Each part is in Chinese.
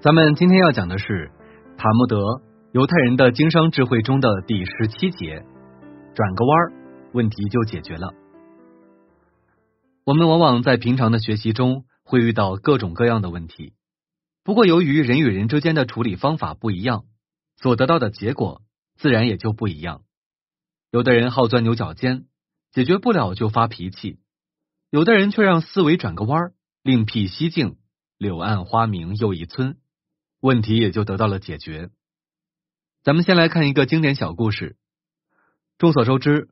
咱们今天要讲的是塔木德犹太人的经商智慧中的第十七节，转个弯儿，问题就解决了。我们往往在平常的学习中会遇到各种各样的问题，不过由于人与人之间的处理方法不一样，所得到的结果自然也就不一样。有的人好钻牛角尖，解决不了就发脾气；有的人却让思维转个弯儿，另辟蹊径，柳暗花明又一村。问题也就得到了解决。咱们先来看一个经典小故事。众所周知，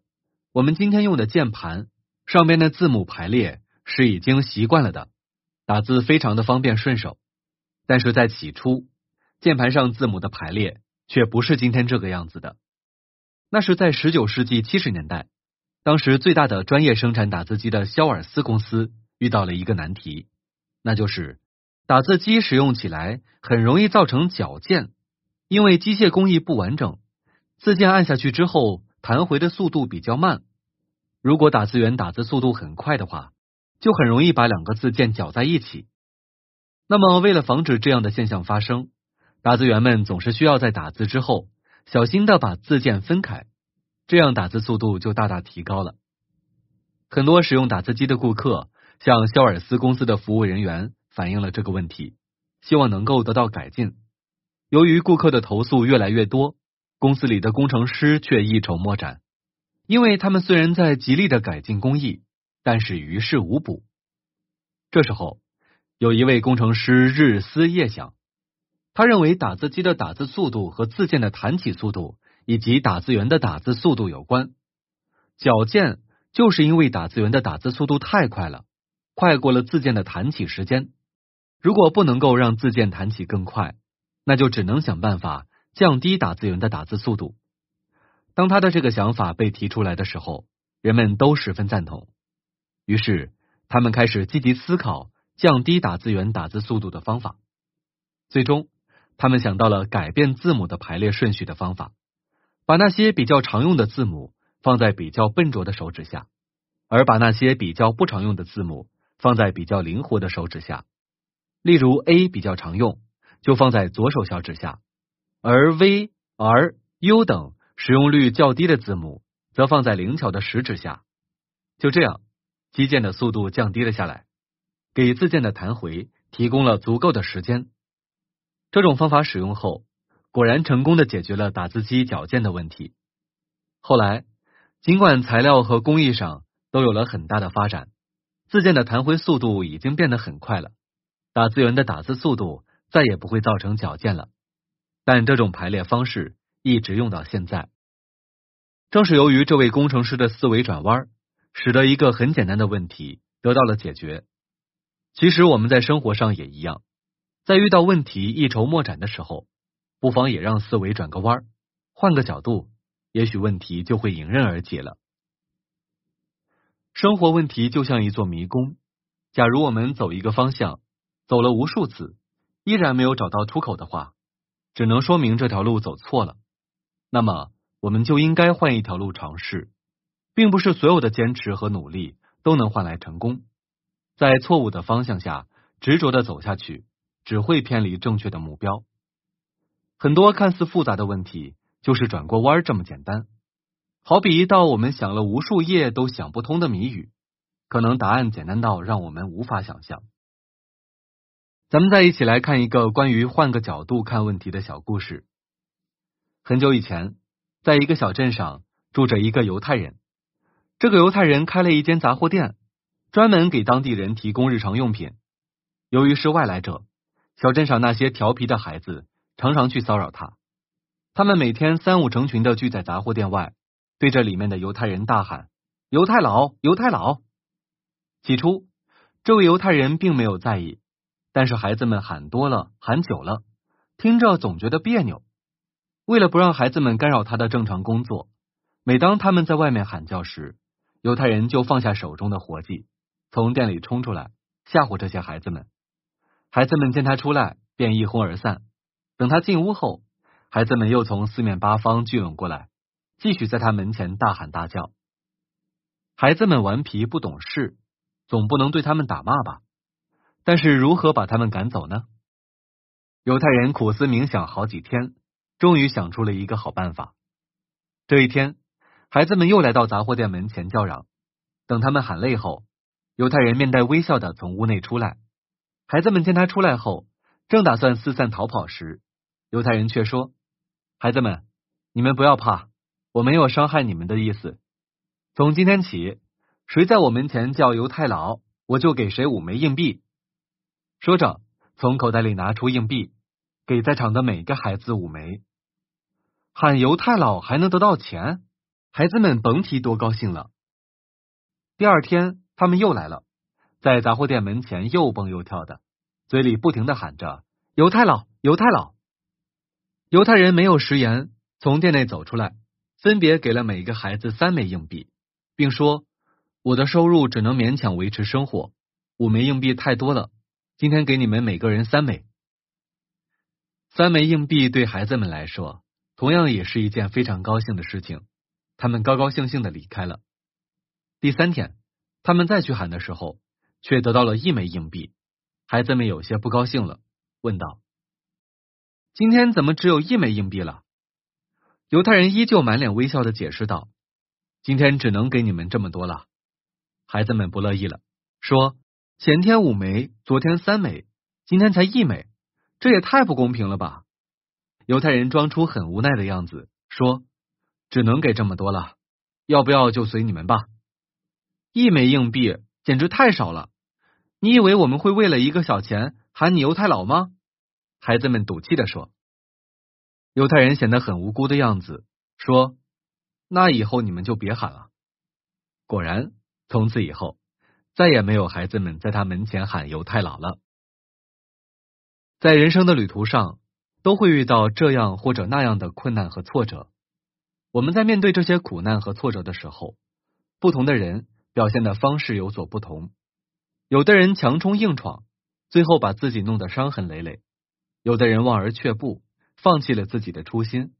我们今天用的键盘上边的字母排列是已经习惯了的，打字非常的方便顺手。但是在起初，键盘上字母的排列却不是今天这个样子的。那是在十九世纪七十年代，当时最大的专业生产打字机的肖尔斯公司遇到了一个难题，那就是。打字机使用起来很容易造成矫健，因为机械工艺不完整，字键按下去之后弹回的速度比较慢。如果打字员打字速度很快的话，就很容易把两个字键搅在一起。那么，为了防止这样的现象发生，打字员们总是需要在打字之后小心的把字键分开，这样打字速度就大大提高了。很多使用打字机的顾客向肖尔斯公司的服务人员。反映了这个问题，希望能够得到改进。由于顾客的投诉越来越多，公司里的工程师却一筹莫展，因为他们虽然在极力的改进工艺，但是于事无补。这时候，有一位工程师日思夜想，他认为打字机的打字速度和字键的弹起速度以及打字员的打字速度有关。矫健就是因为打字员的打字速度太快了，快过了字键的弹起时间。如果不能够让字键弹起更快，那就只能想办法降低打字员的打字速度。当他的这个想法被提出来的时候，人们都十分赞同。于是，他们开始积极思考降低打字员打字速度的方法。最终，他们想到了改变字母的排列顺序的方法，把那些比较常用的字母放在比较笨拙的手指下，而把那些比较不常用的字母放在比较灵活的手指下。例如，A 比较常用，就放在左手小指下；而 V、R、U 等使用率较低的字母，则放在灵巧的食指下。就这样，击键的速度降低了下来，给自键的弹回提供了足够的时间。这种方法使用后，果然成功的解决了打字机矫健的问题。后来，尽管材料和工艺上都有了很大的发展，自键的弹回速度已经变得很快了。打字员的打字速度再也不会造成矫健了，但这种排列方式一直用到现在。正是由于这位工程师的思维转弯，使得一个很简单的问题得到了解决。其实我们在生活上也一样，在遇到问题一筹莫展的时候，不妨也让思维转个弯，换个角度，也许问题就会迎刃而解了。生活问题就像一座迷宫，假如我们走一个方向。走了无数次，依然没有找到出口的话，只能说明这条路走错了。那么，我们就应该换一条路尝试，并不是所有的坚持和努力都能换来成功。在错误的方向下执着的走下去，只会偏离正确的目标。很多看似复杂的问题，就是转过弯这么简单。好比一道我们想了无数夜都想不通的谜语，可能答案简单到让我们无法想象。咱们再一起来看一个关于换个角度看问题的小故事。很久以前，在一个小镇上住着一个犹太人。这个犹太人开了一间杂货店，专门给当地人提供日常用品。由于是外来者，小镇上那些调皮的孩子常常去骚扰他。他们每天三五成群的聚在杂货店外，对着里面的犹太人大喊：“犹太佬，犹太佬！”起初，这位犹太人并没有在意。但是孩子们喊多了，喊久了，听着总觉得别扭。为了不让孩子们干扰他的正常工作，每当他们在外面喊叫时，犹太人就放下手中的活计，从店里冲出来吓唬这些孩子们。孩子们见他出来，便一哄而散。等他进屋后，孩子们又从四面八方聚拢过来，继续在他门前大喊大叫。孩子们顽皮不懂事，总不能对他们打骂吧？但是如何把他们赶走呢？犹太人苦思冥想好几天，终于想出了一个好办法。这一天，孩子们又来到杂货店门前叫嚷。等他们喊累后，犹太人面带微笑的从屋内出来。孩子们见他出来后，正打算四散逃跑时，犹太人却说：“孩子们，你们不要怕，我没有伤害你们的意思。从今天起，谁在我门前叫犹太佬，我就给谁五枚硬币。”说着，从口袋里拿出硬币，给在场的每个孩子五枚。喊犹太佬还能得到钱，孩子们甭提多高兴了。第二天，他们又来了，在杂货店门前又蹦又跳的，嘴里不停的喊着“犹太佬，犹太佬”。犹太人没有食言，从店内走出来，分别给了每个孩子三枚硬币，并说：“我的收入只能勉强维持生活，五枚硬币太多了，今天给你们每个人三枚。”三枚硬币对孩子们来说，同样也是一件非常高兴的事情，他们高高兴兴的离开了。第三天，他们再去喊的时候，却得到了一枚硬币。孩子们有些不高兴了，问道：“今天怎么只有一枚硬币了？”犹太人依旧满脸微笑的解释道：“今天只能给你们这么多了。”孩子们不乐意了，说：“前天五枚，昨天三枚，今天才一枚，这也太不公平了吧？”犹太人装出很无奈的样子，说：“只能给这么多了，要不要就随你们吧。”一枚硬币简直太少了！你以为我们会为了一个小钱喊你犹太佬吗？孩子们赌气的说。犹太人显得很无辜的样子，说：“那以后你们就别喊了。”果然，从此以后再也没有孩子们在他门前喊犹太佬了。在人生的旅途上，都会遇到这样或者那样的困难和挫折。我们在面对这些苦难和挫折的时候，不同的人。表现的方式有所不同，有的人强冲硬闯，最后把自己弄得伤痕累累；有的人望而却步，放弃了自己的初心；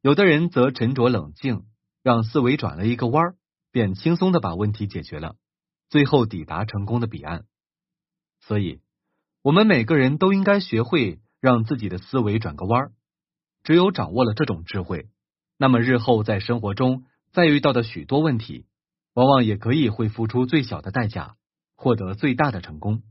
有的人则沉着冷静，让思维转了一个弯儿，便轻松的把问题解决了，最后抵达成功的彼岸。所以，我们每个人都应该学会让自己的思维转个弯儿。只有掌握了这种智慧，那么日后在生活中再遇到的许多问题。往往也可以会付出最小的代价，获得最大的成功。